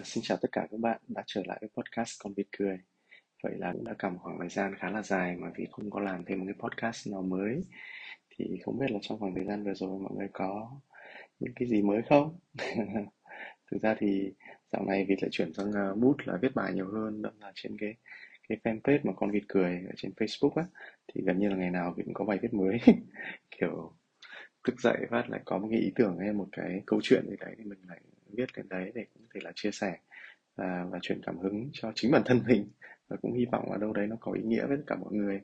Ờ, xin chào tất cả các bạn đã trở lại với podcast Con Vịt Cười. Vậy là cũng đã cả một khoảng thời gian khá là dài mà vì không có làm thêm một cái podcast nào mới. Thì không biết là trong khoảng thời gian vừa rồi mọi người có những cái gì mới không? Thực ra thì dạo này Vịt lại chuyển sang ờ, bút là viết bài nhiều hơn, đó là trên cái cái fanpage mà Con Vịt Cười ở trên Facebook á. Thì gần như là ngày nào Vịt cũng có bài viết mới. kiểu thức dậy phát lại có một cái ý tưởng hay một cái câu chuyện gì đấy thì mình lại viết lên đấy để cũng thể là chia sẻ và, và truyền cảm hứng cho chính bản thân mình. Và cũng hy vọng là đâu đấy nó có ý nghĩa với tất cả mọi người.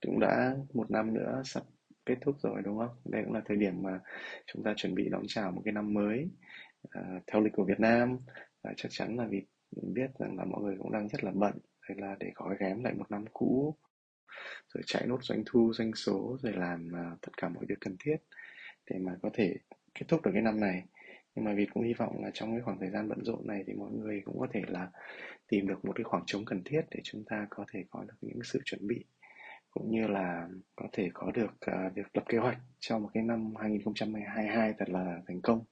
Cũng đã một năm nữa sắp kết thúc rồi đúng không? Đây cũng là thời điểm mà chúng ta chuẩn bị đón chào một cái năm mới à, theo lịch của Việt Nam. Và chắc chắn là vì mình biết rằng là mọi người cũng đang rất là bận hay là để gói ghém lại một năm cũ rồi chạy nốt doanh thu doanh số rồi làm uh, tất cả mọi việc cần thiết để mà có thể kết thúc được cái năm này nhưng mà việt cũng hy vọng là trong cái khoảng thời gian bận rộn này thì mọi người cũng có thể là tìm được một cái khoảng trống cần thiết để chúng ta có thể có được những sự chuẩn bị cũng như là có thể có được à, uh, việc lập kế hoạch cho một cái năm 2022 thật là thành công.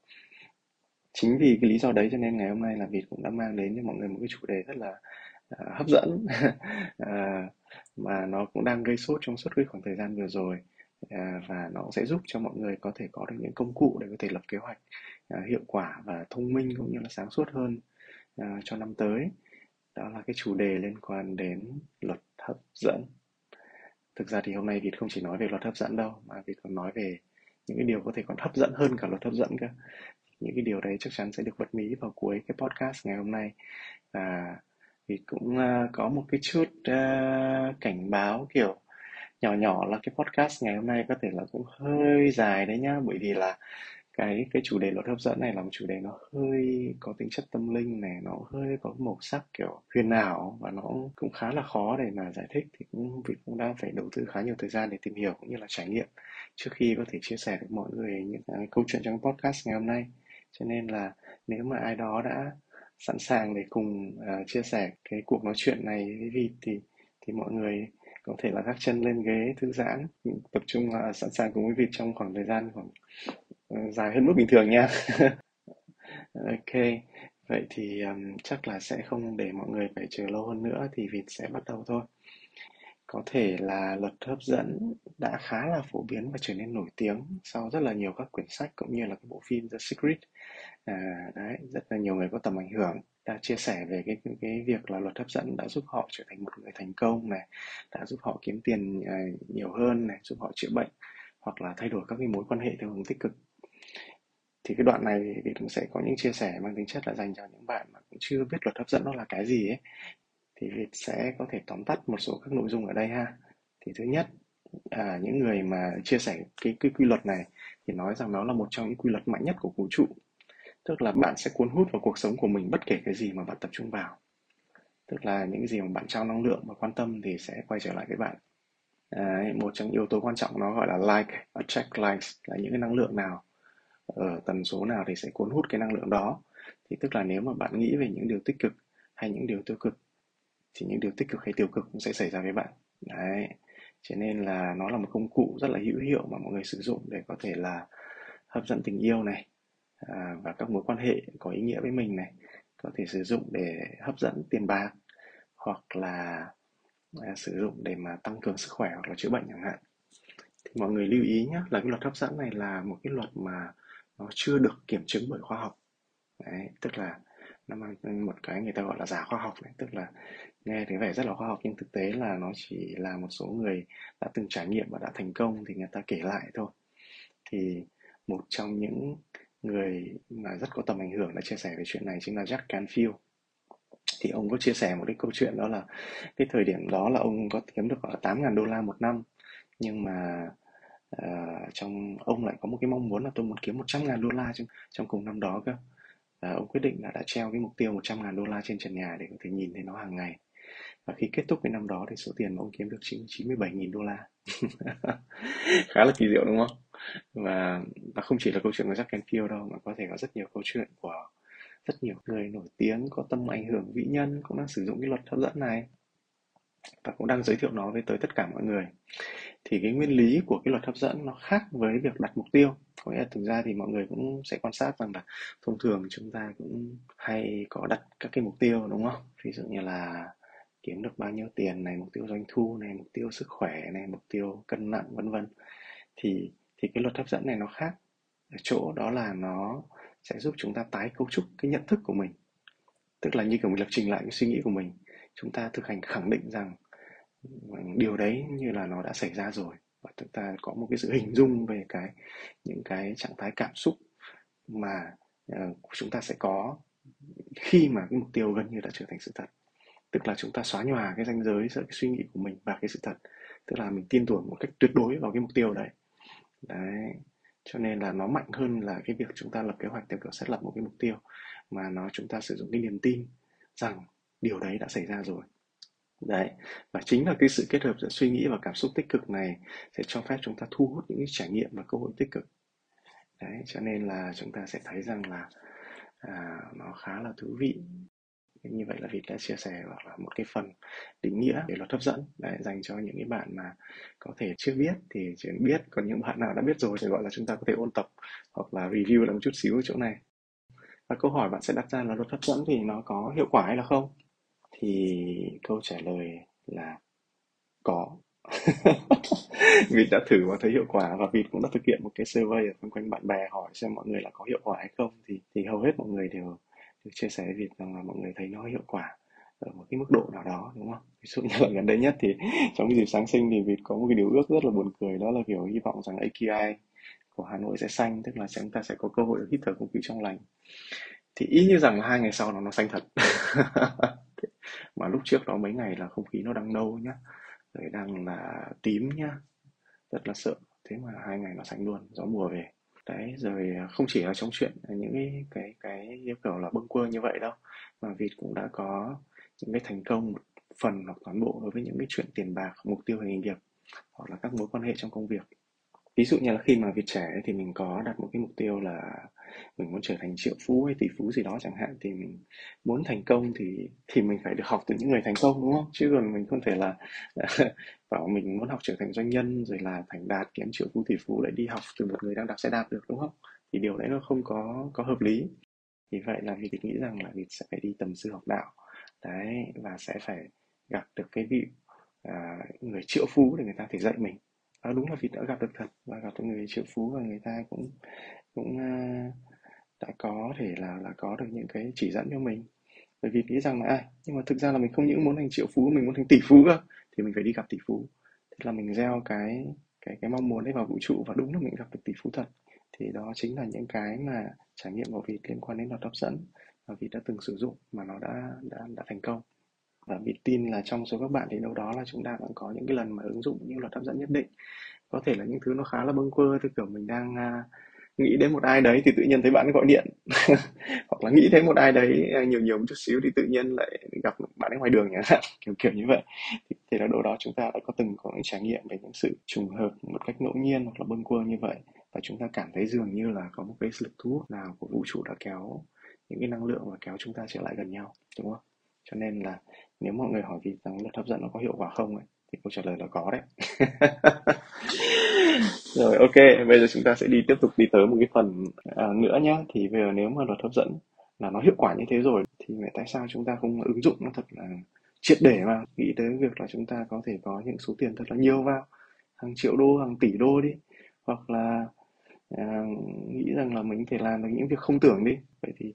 Chính vì cái lý do đấy cho nên ngày hôm nay là Việt cũng đã mang đến cho mọi người một cái chủ đề rất là uh, hấp dẫn. Uh, mà nó cũng đang gây sốt trong suốt cái khoảng thời gian vừa rồi. À, và nó sẽ giúp cho mọi người có thể có được những công cụ để có thể lập kế hoạch à, hiệu quả và thông minh cũng như là sáng suốt hơn à, cho năm tới. Đó là cái chủ đề liên quan đến luật hấp dẫn. Thực ra thì hôm nay Việt không chỉ nói về luật hấp dẫn đâu mà Việt còn nói về những cái điều có thể còn hấp dẫn hơn cả luật hấp dẫn cơ. Những cái điều đấy chắc chắn sẽ được bật mí vào cuối cái podcast ngày hôm nay. Và Việt cũng uh, có một cái chút uh, cảnh báo kiểu nhỏ nhỏ là cái podcast ngày hôm nay có thể là cũng hơi dài đấy nhá bởi vì là cái cái chủ đề luật hấp dẫn này là một chủ đề nó hơi có tính chất tâm linh này nó hơi có màu sắc kiểu huyền ảo và nó cũng khá là khó để mà giải thích thì cũng vì cũng đang phải đầu tư khá nhiều thời gian để tìm hiểu cũng như là trải nghiệm trước khi có thể chia sẻ với mọi người những cái câu chuyện trong podcast ngày hôm nay. Cho nên là nếu mà ai đó đã sẵn sàng để cùng uh, chia sẻ cái cuộc nói chuyện này với Vịt thì thì mọi người có thể là gác chân lên ghế thư giãn ừ, tập trung là sẵn sàng cùng với Vịt trong khoảng thời gian khoảng ừ, dài hơn mức bình thường nha. Ok vậy thì um, chắc là sẽ không để mọi người phải chờ lâu hơn nữa thì Vịt sẽ bắt đầu thôi. Có thể là luật hấp dẫn đã khá là phổ biến và trở nên nổi tiếng sau rất là nhiều các quyển sách cũng như là cái bộ phim The Secret. À, đấy rất là nhiều người có tầm ảnh hưởng đã chia sẻ về cái cái việc là luật hấp dẫn đã giúp họ trở thành một người thành công này đã giúp họ kiếm tiền à, nhiều hơn này giúp họ chữa bệnh hoặc là thay đổi các cái mối quan hệ theo hướng tích cực. Thì cái đoạn này thì cũng sẽ có những chia sẻ mang tính chất là dành cho những bạn mà cũng chưa biết luật hấp dẫn nó là cái gì ấy. Thì Việt sẽ có thể tóm tắt một số các nội dung ở đây ha. Thì thứ nhất à, những người mà chia sẻ cái, cái quy luật này thì nói rằng nó là một trong những quy luật mạnh nhất của vũ trụ tức là bạn sẽ cuốn hút vào cuộc sống của mình bất kể cái gì mà bạn tập trung vào. Tức là những gì mà bạn trao năng lượng và quan tâm thì sẽ quay trở lại với bạn. Đấy, một trong những yếu tố quan trọng nó gọi là like attract likes là những cái năng lượng nào ở tần số nào thì sẽ cuốn hút cái năng lượng đó. Thì tức là nếu mà bạn nghĩ về những điều tích cực hay những điều tiêu cực thì những điều tích cực hay tiêu cực cũng sẽ xảy ra với bạn. Đấy cho nên là nó là một công cụ rất là hữu hiệu mà mọi người sử dụng để có thể là hấp dẫn tình yêu này à, và các mối quan hệ có ý nghĩa với mình này có thể sử dụng để hấp dẫn tiền bạc hoặc là à, sử dụng để mà tăng cường sức khỏe hoặc là chữa bệnh chẳng hạn. Thì mọi người lưu ý nhé là cái luật hấp dẫn này là một cái luật mà nó chưa được kiểm chứng bởi khoa học. Đấy, tức là nó mang một cái người ta gọi là giả khoa học đấy tức là nghe thì vẻ rất là khoa học nhưng thực tế là nó chỉ là một số người đã từng trải nghiệm và đã thành công thì người ta kể lại thôi. Thì một trong những người mà rất có tầm ảnh hưởng đã chia sẻ về chuyện này chính là Jack Canfield. Thì ông có chia sẻ một cái câu chuyện đó là cái thời điểm đó là ông có kiếm được khoảng 8.000 đô la một năm nhưng mà uh, trong ông lại có một cái mong muốn là tôi muốn kiếm 100.000 đô la trong trong cùng năm đó cơ. Uh, ông quyết định là đã treo cái mục tiêu 100.000 đô la trên trần nhà để có thể nhìn thấy nó hàng ngày. Và khi kết thúc cái năm đó thì số tiền mà ông kiếm được chính 97.000 đô la. Khá là kỳ diệu đúng không? Và và không chỉ là câu chuyện của Jack Canfield đâu, mà có thể có rất nhiều câu chuyện của rất nhiều người nổi tiếng, có tâm ảnh hưởng vĩ nhân, cũng đang sử dụng cái luật hấp dẫn này. Và cũng đang giới thiệu nó với tới tất cả mọi người. Thì cái nguyên lý của cái luật hấp dẫn nó khác với việc đặt mục tiêu. Có nghĩa là thực ra thì mọi người cũng sẽ quan sát rằng là thông thường chúng ta cũng hay có đặt các cái mục tiêu, đúng không? Ví dụ như là kiếm được bao nhiêu tiền này, mục tiêu doanh thu này, mục tiêu sức khỏe này, mục tiêu cân nặng, vân vân. Thì thì cái luật hấp dẫn này nó khác. Ở chỗ đó là nó sẽ giúp chúng ta tái cấu trúc cái nhận thức của mình. Tức là như kiểu mình lập trình lại cái suy nghĩ của mình chúng ta thực hành khẳng định rằng ừ, điều đấy như là nó đã xảy ra rồi. Và chúng ta có một cái sự hình dung về cái những cái trạng thái cảm xúc mà uh, chúng ta sẽ có khi mà cái mục tiêu gần như đã trở thành sự thật. Tức là chúng ta xóa nhòa cái ranh giới giữa cái suy nghĩ của mình và cái sự thật. Tức là mình tin tưởng một cách tuyệt đối vào cái mục tiêu đấy đấy. Cho nên là nó mạnh hơn là cái việc chúng ta lập kế hoạch theo kiểu xét lập một cái mục tiêu mà nó chúng ta sử dụng cái niềm tin rằng điều đấy đã xảy ra rồi. Đấy. Và chính là cái sự kết hợp giữa suy nghĩ và cảm xúc tích cực này sẽ cho phép chúng ta thu hút những trải nghiệm và cơ hội tích cực. Đấy cho nên là chúng ta sẽ thấy rằng là à, nó khá là thú vị như vậy là Việt đã chia sẻ là một cái phần định nghĩa về luật hấp dẫn. Để dành cho những cái bạn mà có thể chưa biết thì chỉ biết. Còn những bạn nào đã biết rồi thì gọi là chúng ta có thể ôn tập hoặc là review lại một chút xíu ở chỗ này. Và câu hỏi bạn sẽ đặt ra là luật hấp dẫn thì nó có hiệu quả hay là không? Thì câu trả lời là có. Vịt đã thử và thấy hiệu quả và Vịt cũng đã thực hiện một cái survey ở quanh bạn bè hỏi xem mọi người là có hiệu quả hay không. Thì thì hầu hết mọi người đều được chia sẻ với rằng là mọi người thấy nó hiệu quả ở một cái mức độ nào đó, đúng không? Ví dụ như là gần đây nhất thì trong cái dịp sáng sinh thì việt có một cái điều ước rất là buồn cười, đó là kiểu hy vọng rằng AQI của Hà Nội sẽ xanh, tức là chúng ta sẽ có cơ hội được hít thở không khí trong lành. Thì ý như rằng là hai ngày sau nó nó xanh thật. Mà lúc trước đó mấy ngày là không khí nó đang nâu nhá, rồi đang là tím nhá. Rất là sợ. Thế mà hai ngày nó xanh luôn, gió mùa về đấy, rồi à, không chỉ là trong chuyện à, những cái cái cái yêu cầu là bâng quơ như vậy đâu, mà vịt cũng đã có những cái thành công một phần hoặc toàn bộ đối với những cái chuyện tiền bạc, mục tiêu nghề nghiệp, hoặc là các mối quan hệ trong công việc. Ví dụ như là khi mà Việt trẻ thì mình có đặt một cái mục tiêu là mình muốn trở thành triệu phú hay tỷ phú gì đó chẳng hạn, thì mình muốn thành công thì thì mình phải được học từ những người thành công, đúng không? Chứ còn mình không thể là bảo mình muốn học trở thành doanh nhân rồi là thành đạt kiếm triệu phú tỷ phú lại đi học từ một người đang đạp xe đạp được đúng không? Thì điều đấy nó không có có hợp lý. Vì vậy là Việt nghĩ rằng là Việt sẽ phải đi tầm sư học đạo. Đấy và sẽ phải gặp được cái vị à, người triệu phú để người ta thể dạy mình. À, đúng là Việt đã gặp được thật và gặp được người triệu phú và người ta cũng cũng à, đã có thể là là có được những cái chỉ dẫn cho mình. Bởi vì nghĩ rằng là à, nhưng mà thực ra là mình không những muốn thành triệu phú mình muốn thành tỷ phú cơ thì mình phải đi gặp tỷ phú. Thế là mình gieo cái cái cái mong muốn đấy vào vũ trụ và đúng là mình gặp được tỷ phú thật. Thì đó chính là những cái mà trải nghiệm của vịt liên quan đến luật hấp dẫn mà vịt đã từng sử dụng mà nó đã đã đã thành công. Và vịt tin là trong số các bạn thì đâu đó là chúng ta cũng có những cái lần mà ứng dụng những luật hấp dẫn nhất định. Có thể là những thứ nó khá là bâng quơ theo kiểu mình đang uh, nghĩ đến một ai đấy thì tự nhiên thấy bạn gọi điện. Hoặc là nghĩ thấy một ai đấy à, nhiều nhiều một chút xíu thì tự nhiên lại gặp bạn ấy ngoài đường nhỉ kiểu kiểu như vậy. Thì, thì là độ đó chúng ta đã có từng có những trải nghiệm về những sự trùng hợp một cách ngẫu nhiên hoặc là bâng quơ như vậy. Và chúng ta cảm thấy dường như là có một cái lực thu hút nào của vũ trụ đã kéo những cái năng lượng và kéo chúng ta trở lại gần nhau đúng không? Cho nên là nếu mọi người hỏi vì rằng luật hấp dẫn nó có hiệu quả không ấy, thì câu trả lời là có đấy. Rồi ok bây giờ chúng ta sẽ đi tiếp tục đi tới một cái phần à, nữa nhé thì bây giờ nếu mà luật hấp dẫn là nó hiệu quả như thế rồi thì tại sao chúng ta không ứng dụng nó thật là triệt để mà nghĩ tới việc là chúng ta có thể có những số tiền thật là nhiều vào hàng triệu đô hàng tỷ đô đi. Hoặc là à, nghĩ rằng là mình có thể làm được những việc không tưởng đi. Vậy thì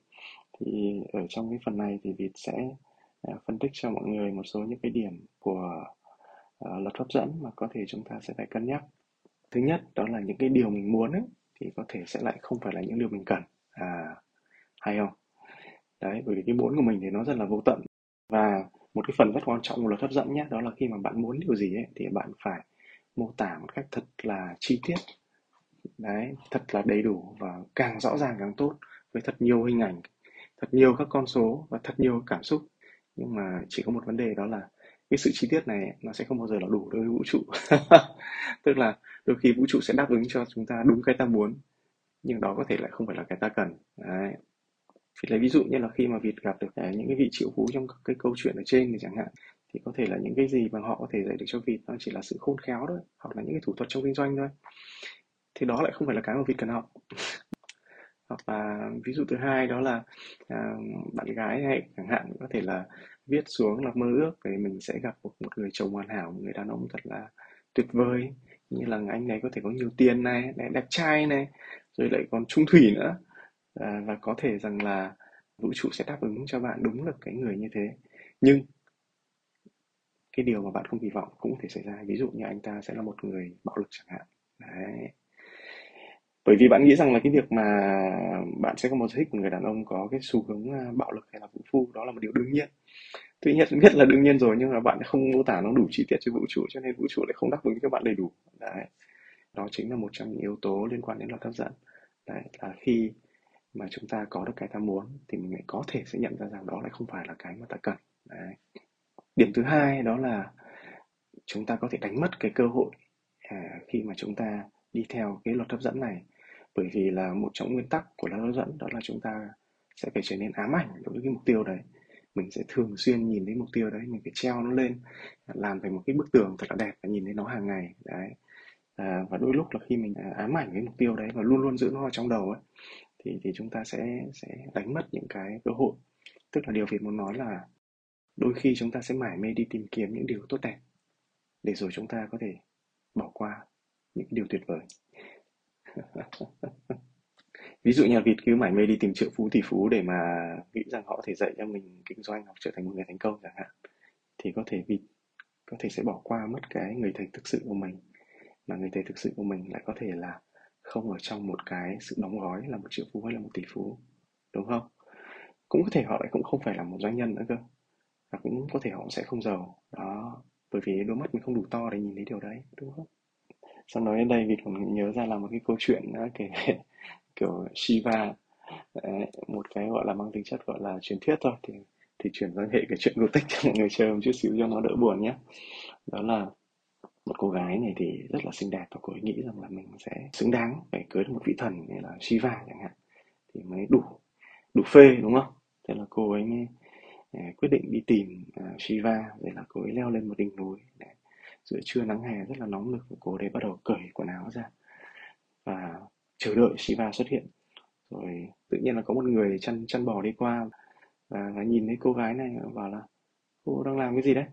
thì ở trong cái phần này thì Việt sẽ à, phân tích cho mọi người một số những cái điểm của Ờ, uh, luật hấp dẫn mà có thể chúng ta sẽ phải cân nhắc. Thứ nhất đó là những cái điều mình muốn ấy, thì có thể sẽ lại không phải là những điều mình cần. À hay không? Đấy bởi vì cái muốn của mình thì nó rất là vô tận. Và một cái phần rất quan trọng của luật hấp dẫn nhé đó là khi mà bạn muốn điều gì ấy, thì bạn phải mô tả một cách thật là chi tiết. Đấy thật là đầy đủ và càng rõ ràng càng tốt với thật nhiều hình ảnh thật nhiều các con số và thật nhiều cảm xúc. Nhưng mà chỉ có một vấn đề đó là cái sự chi tiết này nó sẽ không bao giờ là đủ đối với vũ trụ. Tức là đôi khi vũ trụ sẽ đáp ứng cho chúng ta đúng cái ta muốn nhưng đó có thể lại không phải là cái ta cần. Đấy. Thì lấy ví dụ như là khi mà vịt gặp được những cái vị triệu phú trong cái câu chuyện ở trên thì chẳng hạn thì có thể là những cái gì mà họ có thể dạy được cho vịt, nó chỉ là sự khôn khéo thôi hoặc là những cái thủ thuật trong kinh doanh thôi. Thì đó lại không phải là cái mà vịt cần học. Hoặc là ví dụ thứ hai đó là à, bạn gái hay chẳng hạn có thể là viết xuống là mơ ước về mình sẽ gặp một, một người chồng hoàn hảo một người đàn ông thật là tuyệt vời. Như là anh này có thể có nhiều tiền này đẹp, đẹp trai này rồi lại còn trung thủy nữa. À, và có thể rằng là vũ trụ sẽ đáp ứng cho bạn đúng được cái người như thế. Nhưng cái điều mà bạn không kỳ vọng cũng có thể xảy ra. Ví dụ như anh ta sẽ là một người bạo lực chẳng hạn. Đấy bởi vì bạn nghĩ rằng là cái việc mà bạn sẽ có một thích một người đàn ông có cái xu hướng à, bạo lực hay là vũ phu đó là một điều đương nhiên. Tuy nhiên biết là đương nhiên rồi nhưng mà bạn không mô tả nó đủ chi tiết cho vũ trụ cho nên vũ trụ lại không đáp ứng cho bạn đầy đủ. Đấy. Đó chính là một trong những yếu tố liên quan đến luật hấp dẫn. Đấy là khi mà chúng ta có được cái ta muốn thì mình lại có thể sẽ nhận ra rằng đó lại không phải là cái mà ta cần. Đấy. điểm thứ hai đó là chúng ta có thể đánh mất cái cơ hội à, khi mà chúng ta đi theo cái luật hấp dẫn này bởi vì là một trong nguyên tắc của lan hấp dẫn đó là chúng ta sẽ phải trở nên ám ảnh đối với cái mục tiêu đấy. Mình sẽ thường xuyên nhìn thấy mục tiêu đấy mình phải treo nó lên làm thành một cái bức tường thật là đẹp và nhìn thấy nó hàng ngày đấy. À, và đôi lúc là khi mình à, ám ảnh với mục tiêu đấy và luôn luôn giữ nó ở trong đầu ấy thì thì chúng ta sẽ sẽ đánh mất những cái cơ hội. Tức là điều việt muốn nói là đôi khi chúng ta sẽ mải mê đi tìm kiếm những điều tốt đẹp để rồi chúng ta có thể bỏ qua những điều tuyệt vời. ví dụ nhà Việt cứ mải mê đi tìm triệu phú, tỷ phú để mà nghĩ rằng họ có thể dạy cho mình kinh doanh hoặc trở thành một người thành công chẳng hạn, thì có thể Việt có thể sẽ bỏ qua mất cái người thầy thực sự của mình. Mà người thầy thực sự của mình lại có thể là không ở trong một cái sự đóng gói là một triệu phú hay là một tỷ phú, đúng không? Cũng có thể họ lại cũng không phải là một doanh nhân nữa cơ. Và cũng có thể họ sẽ không giàu. Đó, bởi vì đôi mắt mình không đủ to để nhìn thấy điều đấy, đúng không? Sau nói đến đây vì còn nhớ ra là một cái câu chuyện đó, kể kiểu Shiva Đấy, một cái gọi là mang tính chất gọi là truyền thuyết thôi. Thì thì chuyển sang hệ cái chuyện cổ tích cho mọi người chơi một chút xíu cho nó đỡ buồn nhé. Đó là một cô gái này thì rất là xinh đẹp và cô ấy nghĩ rằng là mình sẽ xứng đáng phải cưới được một vị thần như là Shiva chẳng hạn. Thì mới đủ đủ phê đúng không? Thế là cô ấy mới ờ, quyết định đi tìm ờ, Shiva để là cô ấy leo lên một đỉnh núi để giữa trưa nắng hè rất là nóng lực cô đấy bắt đầu cởi quần áo ra. Và chờ đợi Shiva xuất hiện. Rồi tự nhiên là có một người chăn chăn bò đi qua và, và nhìn thấy cô gái này và bảo là cô đang làm cái gì đấy?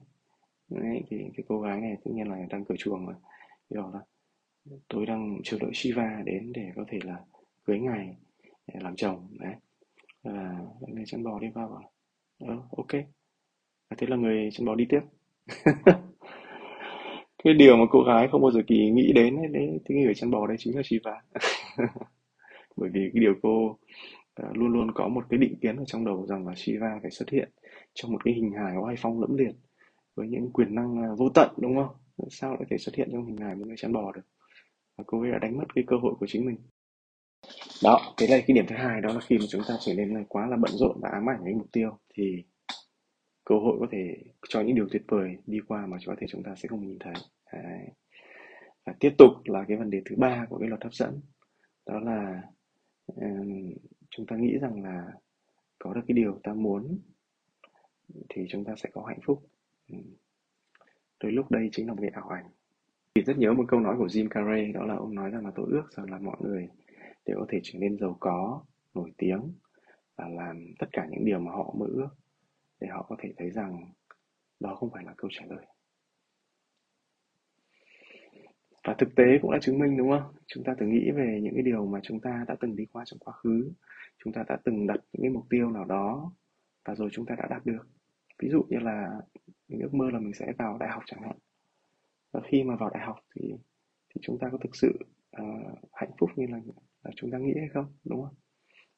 Đấy thì cái cô gái này tự nhiên là đang cởi chuồng mà. Thì bảo là tôi đang chờ đợi Shiva đến để có thể là cưới ngài để làm chồng. Đấy. Và người chăn bò đi qua bảo ờ ok. Và thế là người chăn bò đi tiếp. cái điều mà cô gái không bao giờ kỳ nghĩ đến ấy, đấy thì người chăn bò đấy chính là Shiva bởi vì cái điều cô uh, luôn luôn có một cái định kiến ở trong đầu rằng là Shiva phải xuất hiện trong một cái hình hài oai phong lẫm liệt với những quyền năng uh, vô tận đúng không? Sao lại thể xuất hiện trong hình hài một người chăn bò được? Và cô ấy đã đánh mất cái cơ hội của chính mình. Đó thế là cái điểm thứ hai đó là khi mà chúng ta trở nên ờ, quá là bận rộn và ám ảnh với mục tiêu thì cơ hội có thể cho những điều tuyệt vời đi qua mà có thể chúng ta sẽ không nhìn thấy. Đấy. và tiếp tục là cái vấn đề thứ ba của cái luật hấp dẫn. Đó là um, chúng ta nghĩ rằng là có được cái điều ta muốn thì chúng ta sẽ có hạnh phúc. Đôi lúc đây chính là một cái ảo ảnh. Thì rất nhớ một câu nói của Jim Carrey đó là ông nói rằng là tôi ước rằng là mọi người đều có thể trở nên giàu có nổi tiếng và làm tất cả những điều mà họ mơ ước để họ có thể thấy rằng đó không phải là câu trả lời. Và thực tế cũng đã chứng minh đúng không? Chúng ta từng nghĩ về những cái điều mà chúng ta đã từng đi qua trong quá khứ chúng ta đã từng đặt những cái mục tiêu nào đó và rồi chúng ta đã đạt được. Ví dụ như là mình ước mơ là mình sẽ vào đại học chẳng hạn. Và khi mà vào đại học thì thì chúng ta có thực sự uh, hạnh phúc như là, là chúng ta nghĩ hay không? Đúng không?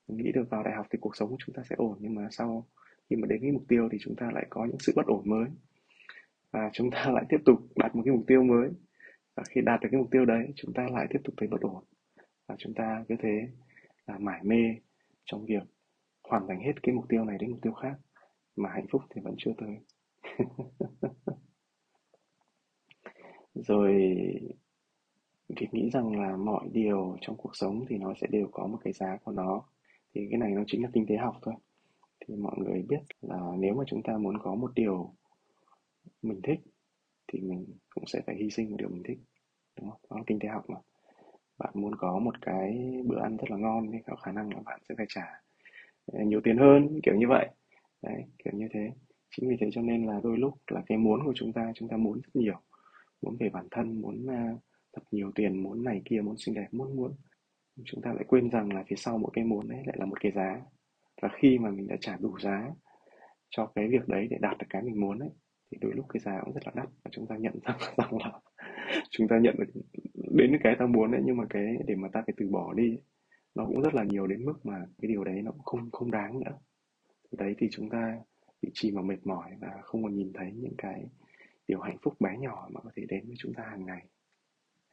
Mình nghĩ được vào đại học thì cuộc sống của chúng ta sẽ ổn nhưng mà sau khi mà đến cái mục tiêu thì chúng ta lại có những sự bất ổn mới. Và chúng ta lại tiếp tục đặt một cái mục tiêu mới. Và khi đạt được cái mục tiêu đấy, chúng ta lại tiếp tục thấy bất ổn. Và chúng ta cứ thế là mải mê trong việc hoàn thành hết cái mục tiêu này đến mục tiêu khác. Mà hạnh phúc thì vẫn chưa tới. Rồi, việc nghĩ rằng là mọi điều trong cuộc sống thì nó sẽ đều có một cái giá của nó. Thì cái này nó chính là kinh tế học thôi thì mọi người biết là nếu mà chúng ta muốn có một điều mình thích thì mình cũng sẽ phải hy sinh một điều mình thích đúng không? Đó là kinh tế học mà. Bạn muốn có một cái bữa ăn rất là ngon thì có khả năng là bạn sẽ phải trả ờ, nhiều tiền hơn kiểu như vậy. Đấy kiểu như thế. Chính vì thế cho nên là đôi lúc là cái muốn của chúng ta chúng ta muốn rất nhiều. Muốn về bản thân muốn ờ, uh, thật nhiều tiền muốn này kia muốn xinh đẹp muốn muốn. Chúng ta lại quên rằng là phía sau mỗi cái muốn đấy lại là một cái giá và khi mà mình đã trả đủ giá cho cái việc đấy để đạt được cái mình muốn ấy, thì đôi lúc cái giá cũng rất là đắt. Và chúng ta nhận ra rằng là chúng ta nhận được đến cái ta muốn đấy nhưng mà cái để mà ta phải từ bỏ đi nó cũng rất là nhiều đến mức mà cái điều đấy nó cũng không không đáng nữa. Từ đấy thì chúng ta bị chìm vào mệt mỏi và không còn nhìn thấy những cái điều hạnh phúc bé nhỏ mà có thể đến với chúng ta hàng ngày.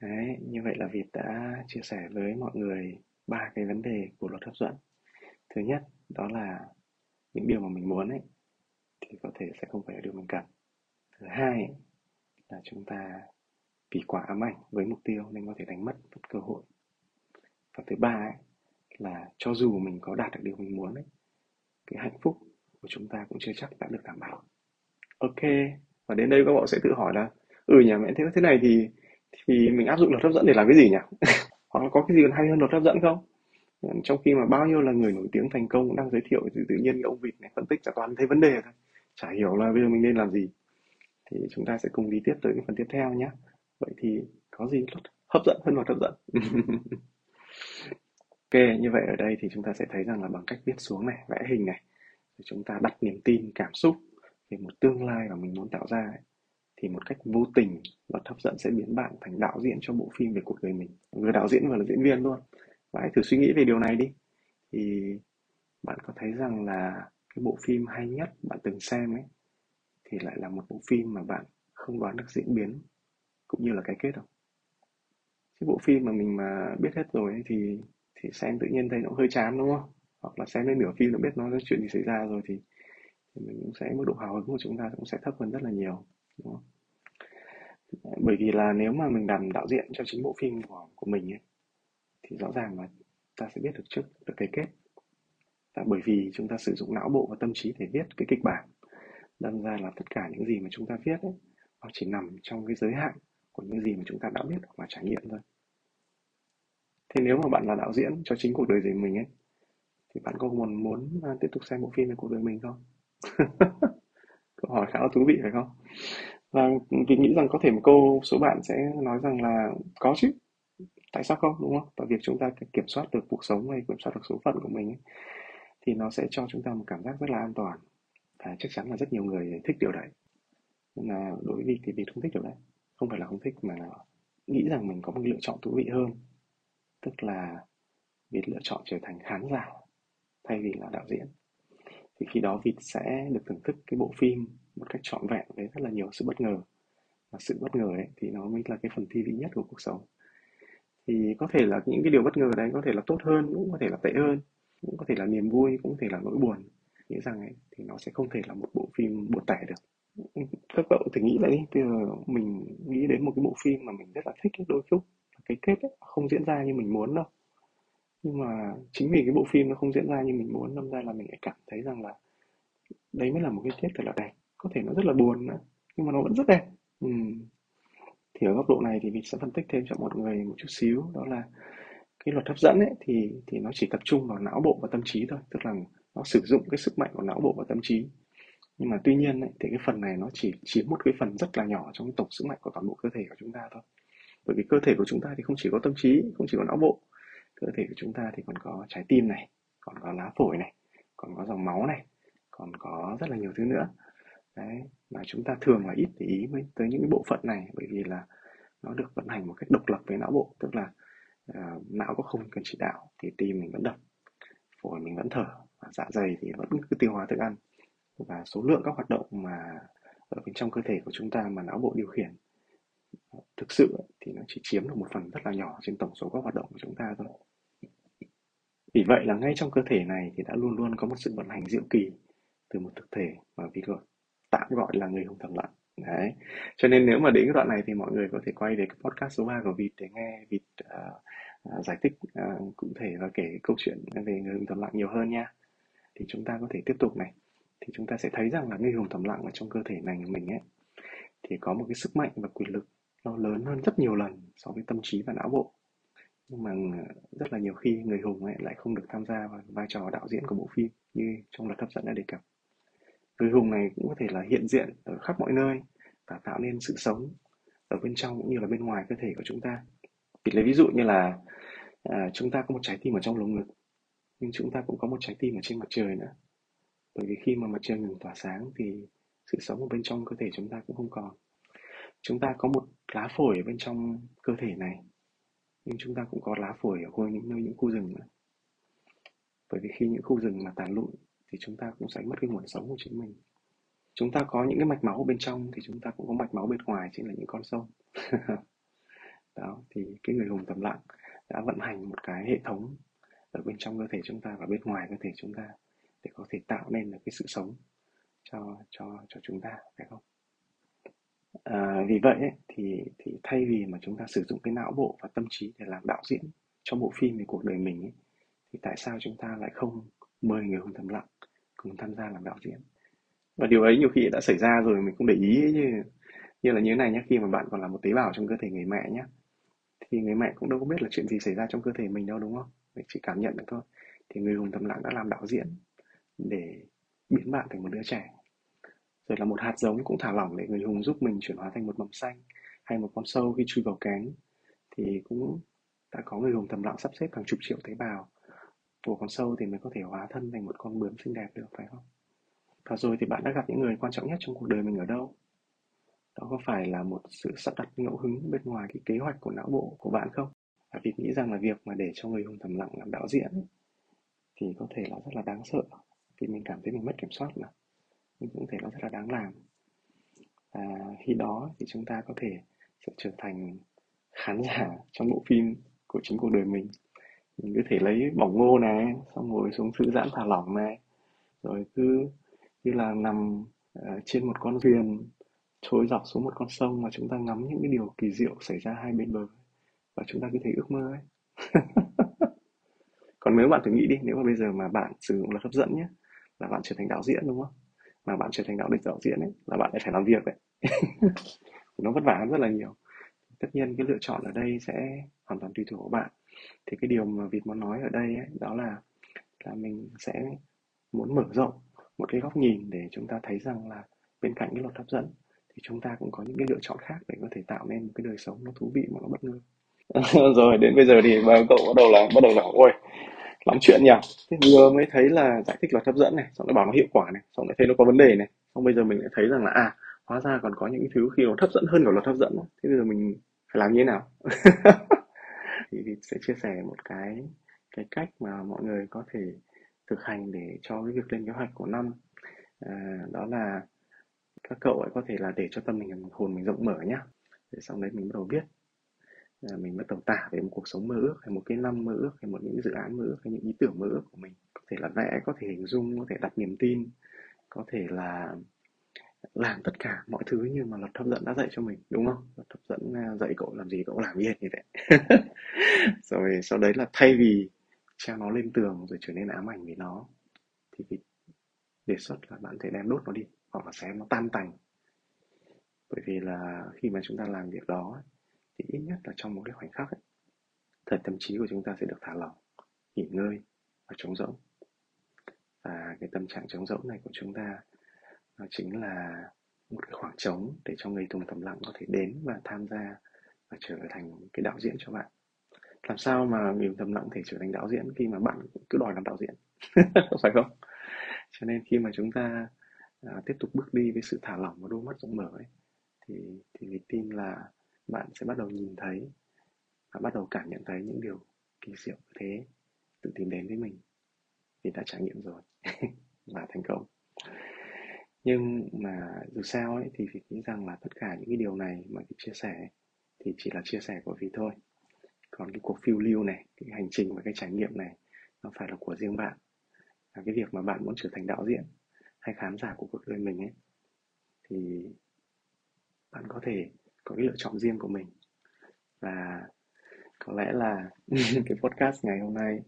Đấy, như vậy là Việt đã chia sẻ với mọi người ba cái vấn đề của luật hấp dẫn. Thứ nhất đó là những điều mà mình muốn ấy thì có thể sẽ không phải là điều mình cần. Thứ hai là chúng ta vì quá ám ảnh với mục tiêu nên có thể đánh mất một cơ hội. Và thứ ba ấy, là cho dù mình có đạt được điều mình muốn ấy, cái hạnh phúc của chúng ta cũng chưa chắc đã được đảm bảo. Ok và đến đây các bạn sẽ tự hỏi là ừ nhà mẹ thế thế này thì thì mình áp dụng luật hấp dẫn để làm cái gì nhỉ? Hoặc là có cái gì còn hay hơn luật hấp dẫn không? Trong khi mà bao nhiêu là người nổi tiếng thành công đang giới thiệu thì tự nhiên ông vịt này phân tích cả toàn thấy vấn đề thôi. Chả hiểu là bây giờ mình nên làm gì. Thì chúng ta sẽ cùng đi tiếp tới cái phần tiếp theo nhé vậy thì có gì hấp dẫn hơn luật hấp dẫn? Ok như vậy ở đây thì chúng ta sẽ thấy rằng là bằng cách viết xuống này vẽ hình này thì chúng ta đặt niềm tin cảm xúc về một tương lai mà mình muốn tạo ra ấy, thì một cách vô tình luật hấp dẫn sẽ biến bạn thành đạo diễn cho bộ phim về cuộc đời mình. Vừa đạo diễn vừa là diễn viên luôn và hãy thử suy nghĩ về điều này đi. Thì bạn có thấy rằng là cái bộ phim hay nhất bạn từng xem ấy thì lại là một bộ phim mà bạn không đoán được diễn biến cũng như là cái kết đâu cái bộ phim mà mình mà biết hết rồi ấy, thì thì xem tự nhiên thấy nó hơi chán đúng không? Hoặc là xem đến nửa phim nó biết nó chuyện gì xảy ra rồi thì, thì mình cũng sẽ mức độ hào hứng của chúng ta cũng sẽ thấp hơn rất là nhiều đúng không? bởi vì là nếu mà mình làm đạo diễn cho chính bộ phim của của mình ấy thì rõ ràng là ta sẽ biết được trước được cái kết. Là bởi vì chúng ta sử dụng não bộ và tâm trí để viết cái kịch bản đâm ra là tất cả những gì mà chúng ta viết ấy, nó chỉ nằm trong cái giới hạn của những gì mà chúng ta đã biết hoặc là trải nghiệm thôi. Thế nếu mà bạn là đạo diễn cho chính cuộc đời của mình ấy thì bạn có muốn muốn à, tiếp tục xem bộ phim về cuộc đời mình không? Câu hỏi khá là thú vị phải không? Và vì nghĩ rằng có thể một câu số bạn sẽ nói rằng là có chứ tại sao không đúng không? Và việc chúng ta kiểm soát được cuộc sống hay kiểm soát được số phận của mình ấy, thì nó sẽ cho chúng ta một cảm giác rất là an toàn. Và chắc chắn là rất nhiều người thích điều đấy. Nhưng mà đối với thì vì không thích điều đấy không phải là không thích mà là nghĩ rằng mình có một lựa chọn thú vị hơn. Tức là việc lựa chọn trở thành khán giả thay vì là đạo diễn. Thì khi đó vịt sẽ được thưởng thức cái bộ phim một cách trọn vẹn với rất là nhiều sự bất ngờ. Và sự bất ngờ ấy thì nó mới là cái phần thi vị nhất của cuộc sống thì có thể là những cái điều bất ngờ đấy có thể là tốt hơn cũng có thể là tệ hơn cũng có thể là niềm vui cũng có thể là nỗi buồn. Nghĩ rằng ấy thì nó sẽ không thể là một bộ phim buồn tẻ được. Các cậu thử nghĩ lại đi bây giờ mình nghĩ đến một cái bộ phim mà mình rất là thích đôi lúc cái kết ấy, không diễn ra như mình muốn đâu. Nhưng mà chính vì cái bộ phim nó không diễn ra như mình muốn đâm ra là mình lại cảm thấy rằng là đấy mới là một cái kết thật là đẹp. Có thể nó rất là buồn nữa nhưng mà nó vẫn rất đẹp. Ừ thì ở góc độ này thì mình sẽ phân tích thêm cho mọi người một chút xíu. Đó là cái luật hấp dẫn ấy thì thì nó chỉ tập trung vào não bộ và tâm trí thôi. Tức là nó sử dụng cái sức mạnh của não bộ và tâm trí. Nhưng mà tuy nhiên ấy, thì cái phần này nó chỉ chiếm một cái phần rất là nhỏ trong tổng sức mạnh của toàn bộ cơ thể của chúng ta thôi. Bởi vì cơ thể của chúng ta thì không chỉ có tâm trí không chỉ có não bộ. Cơ thể của chúng ta thì còn có trái tim này còn có lá phổi này còn có dòng máu này còn có rất là nhiều thứ nữa đấy mà chúng ta thường là ít để ý với tới những cái bộ phận này bởi vì là nó được vận hành một cách độc lập với não bộ tức là uh, não có không cần chỉ đạo thì tim mình vẫn đập phổi mình vẫn thở và dạ dày thì vẫn cứ tiêu hóa thức ăn. Và số lượng các hoạt động mà ở bên trong cơ thể của chúng ta mà não bộ điều khiển ờ, thực sự thì nó chỉ chiếm được một phần rất là nhỏ trên tổng số các hoạt động của chúng ta thôi. Vì vậy là ngay trong cơ thể này thì đã luôn luôn có một sự vận hành diệu kỳ từ một thực thể mà vi gọi tạm gọi là người hùng thầm lặng. Đấy. Cho nên nếu mà đến cái đoạn này thì mọi người có thể quay về cái podcast số 3 của vịt để nghe vịt uh, uh, giải thích uh, cụ thể và kể câu chuyện về người hùng thầm lặng nhiều hơn nha. Thì chúng ta có thể tiếp tục này. Thì chúng ta sẽ thấy rằng là người hùng thầm lặng ở trong cơ thể này của mình ấy thì có một cái sức mạnh và quyền lực nó lớn hơn rất nhiều lần so với tâm trí và não bộ. Nhưng mà rất là nhiều khi người hùng ấy lại không được tham gia vào vai trò đạo diễn của bộ phim như trong luật hấp dẫn đã đề cập người hùng này cũng có thể là hiện diện ở khắp mọi nơi và tạo nên sự sống ở bên trong cũng như là bên ngoài cơ thể của chúng ta. Thì lấy ví dụ như là à, chúng ta có một trái tim ở trong lồng ngực nhưng chúng ta cũng có một trái tim ở trên mặt trời nữa. Bởi vì khi mà mặt trời ngừng tỏa sáng thì sự sống ở bên trong cơ thể chúng ta cũng không còn. Chúng ta có một lá phổi ở bên trong cơ thể này nhưng chúng ta cũng có lá phổi ở những nơi những khu rừng nữa. Bởi vì khi những khu rừng mà tàn lụi thì chúng ta cũng sẽ mất cái nguồn sống của chính mình. Chúng ta có những cái mạch máu bên trong thì chúng ta cũng có mạch máu bên ngoài chính là những con sông. Đó thì cái người hùng tầm lặng đã vận hành một cái hệ thống ở bên trong cơ thể chúng ta và bên ngoài cơ thể chúng ta để có thể tạo nên được cái sự sống cho cho cho chúng ta phải không? À, vì vậy ấy, thì thì thay vì mà chúng ta sử dụng cái não bộ và tâm trí để làm đạo diễn cho bộ phim về cuộc đời mình ấy, thì tại sao chúng ta lại không mời người hùng thầm lặng cùng tham gia làm đạo diễn. Và điều ấy nhiều khi đã xảy ra rồi mình không để ý ấy, như như là như thế này nhé khi mà bạn còn là một tế bào trong cơ thể người mẹ nhé thì người mẹ cũng đâu có biết là chuyện gì xảy ra trong cơ thể mình đâu đúng không? Mình chỉ cảm nhận được thôi. Thì người hùng thầm lặng đã làm đạo diễn để biến bạn thành một đứa trẻ. Rồi là một hạt giống cũng thả lỏng để người hùng giúp mình chuyển hóa thành một mầm xanh hay một con sâu khi chui vào cánh. Thì cũng đã có người hùng thầm lặng sắp xếp hàng chục triệu tế bào của con sâu thì mới có thể hóa thân thành một con bướm xinh đẹp được, phải không? Và rồi thì bạn đã gặp những người quan trọng nhất trong cuộc đời mình ở đâu? Đó có phải là một sự sắp đặt ngẫu hứng bên ngoài cái kế hoạch của não bộ của bạn không? Và vì nghĩ rằng là việc mà để cho người hùng thầm lặng làm đạo diễn thì có thể là rất là đáng sợ. Vì mình cảm thấy mình mất kiểm soát mà. Nhưng cũng thể nó rất là đáng làm. Và khi đó thì chúng ta có thể sẽ trở thành khán giả trong bộ phim của chính cuộc đời mình mình có thể lấy bỏng ngô này xong ngồi xuống thư giãn thả lỏng này. Rồi cứ như là nằm uh, trên một con thuyền trôi dọc xuống một con sông mà chúng ta ngắm những cái điều kỳ diệu xảy ra hai bên bờ. Và chúng ta cứ thấy ước mơ ấy. Còn nếu bạn thử nghĩ đi nếu mà bây giờ mà bạn sử dụng luật hấp dẫn nhé là bạn trở thành đạo diễn đúng không? Mà bạn trở thành đạo đức đạo diễn ấy là bạn lại phải làm việc đấy. Nó vất vả rất là nhiều. Tất nhiên cái lựa chọn ở đây sẽ hoàn toàn tùy thuộc của bạn thì cái điều mà Việt muốn nói ở đây ấy, đó là là mình sẽ muốn mở rộng một cái góc nhìn để chúng ta thấy rằng là bên cạnh cái luật hấp dẫn thì chúng ta cũng có những cái lựa chọn khác để có thể tạo nên một cái đời sống nó thú vị mà nó bất ngờ. Rồi đến bây giờ thì cậu bắt đầu là bắt đầu là ôi lắm chuyện nhỉ? Thế vừa mới thấy là giải thích luật hấp dẫn này xong lại bảo nó hiệu quả này xong lại thấy nó có vấn đề này xong bây giờ mình lại thấy rằng là à hóa ra còn có những thứ khi nó hấp dẫn hơn cả luật hấp dẫn thế bây giờ mình phải làm như thế nào thì, sẽ chia sẻ một cái cái cách mà mọi người có thể thực hành để cho cái việc lên kế hoạch của năm. À, đó là các cậu ấy có thể là để cho tâm mình hồn mình rộng mở nhá. Để xong đấy mình bắt đầu viết. À, mình bắt đầu tả về một cuộc sống mơ ước hay một cái năm mơ ước hay một những dự án mơ ước hay những ý tưởng mơ ước của mình. Có thể là vẽ có thể hình dung có thể đặt niềm tin có thể là làm tất cả mọi thứ như mà luật hấp dẫn đã dạy cho mình đúng không? Luật hấp dẫn à, dạy cậu làm gì cậu làm y như vậy. Rồi sau đấy là thay vì treo nó lên tường rồi trở nên ám ảnh vì nó thì, đề xuất là bạn thể đem đốt nó đi hoặc là xé nó tan tành. Bởi vì là khi mà chúng ta làm việc đó thì ít nhất là trong một cái khoảnh khắc ấy, thật tâm trí của chúng ta sẽ được thả lỏng nghỉ ngơi và trống rỗng. Và cái tâm trạng trống rỗng này của chúng ta nó chính là một cái khoảng trống để cho người thùng thầm lặng có thể đến và tham gia và trở thành cái đạo diễn cho bạn. Làm sao mà người thầm lặng thể trở thành đạo diễn khi mà bạn cứ đòi làm đạo diễn? Phải không? Cho nên khi mà chúng ta à, tiếp tục bước đi với sự thả lỏng và đôi mắt rộng mở ấy thì thì mình tin là bạn sẽ bắt đầu nhìn thấy và bắt đầu cảm nhận thấy những điều kỳ diệu như thế tự tìm đến với mình. Vì đã trải nghiệm rồi và thành công nhưng mà dù sao ấy, thì vì nghĩ rằng là tất cả những cái điều này mà cái chia sẻ thì chỉ là chia sẻ của vì thôi. Còn cái cuộc phiêu lưu này, cái hành trình và cái trải nghiệm này, nó phải là của riêng bạn. Và cái việc mà bạn muốn trở thành đạo diễn hay khán giả của cuộc đời mình ấy, thì bạn có thể có cái lựa chọn riêng của mình. Và có lẽ là cái podcast ngày hôm nay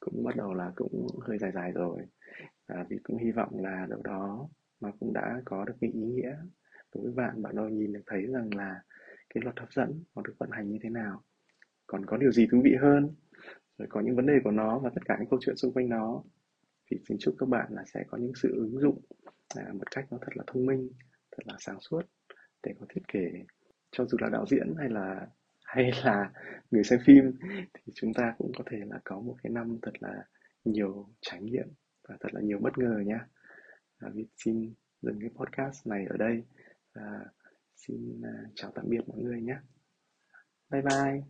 cũng bắt đầu là cũng hơi dài dài rồi. Và vì cũng hy vọng là đâu đó mà cũng đã có được cái ý nghĩa đối với bạn. Bạn đâu nhìn được thấy rằng là cái luật hấp dẫn nó được vận hành như thế nào. Còn có điều gì thú vị hơn? Rồi có những vấn đề của nó và tất cả những câu chuyện xung quanh nó. Thì xin chúc các bạn là sẽ có những sự ứng dụng à, một cách nó thật là thông minh thật là sáng suốt để có thiết kế. Cho dù là đạo diễn hay là hay là người xem phim thì chúng ta cũng có thể là có một cái năm thật là nhiều trải nghiệm và thật là nhiều bất ngờ nhé à, Việt xin dừng cái podcast này ở đây và xin à, chào tạm biệt mọi người nhé. Bye bye.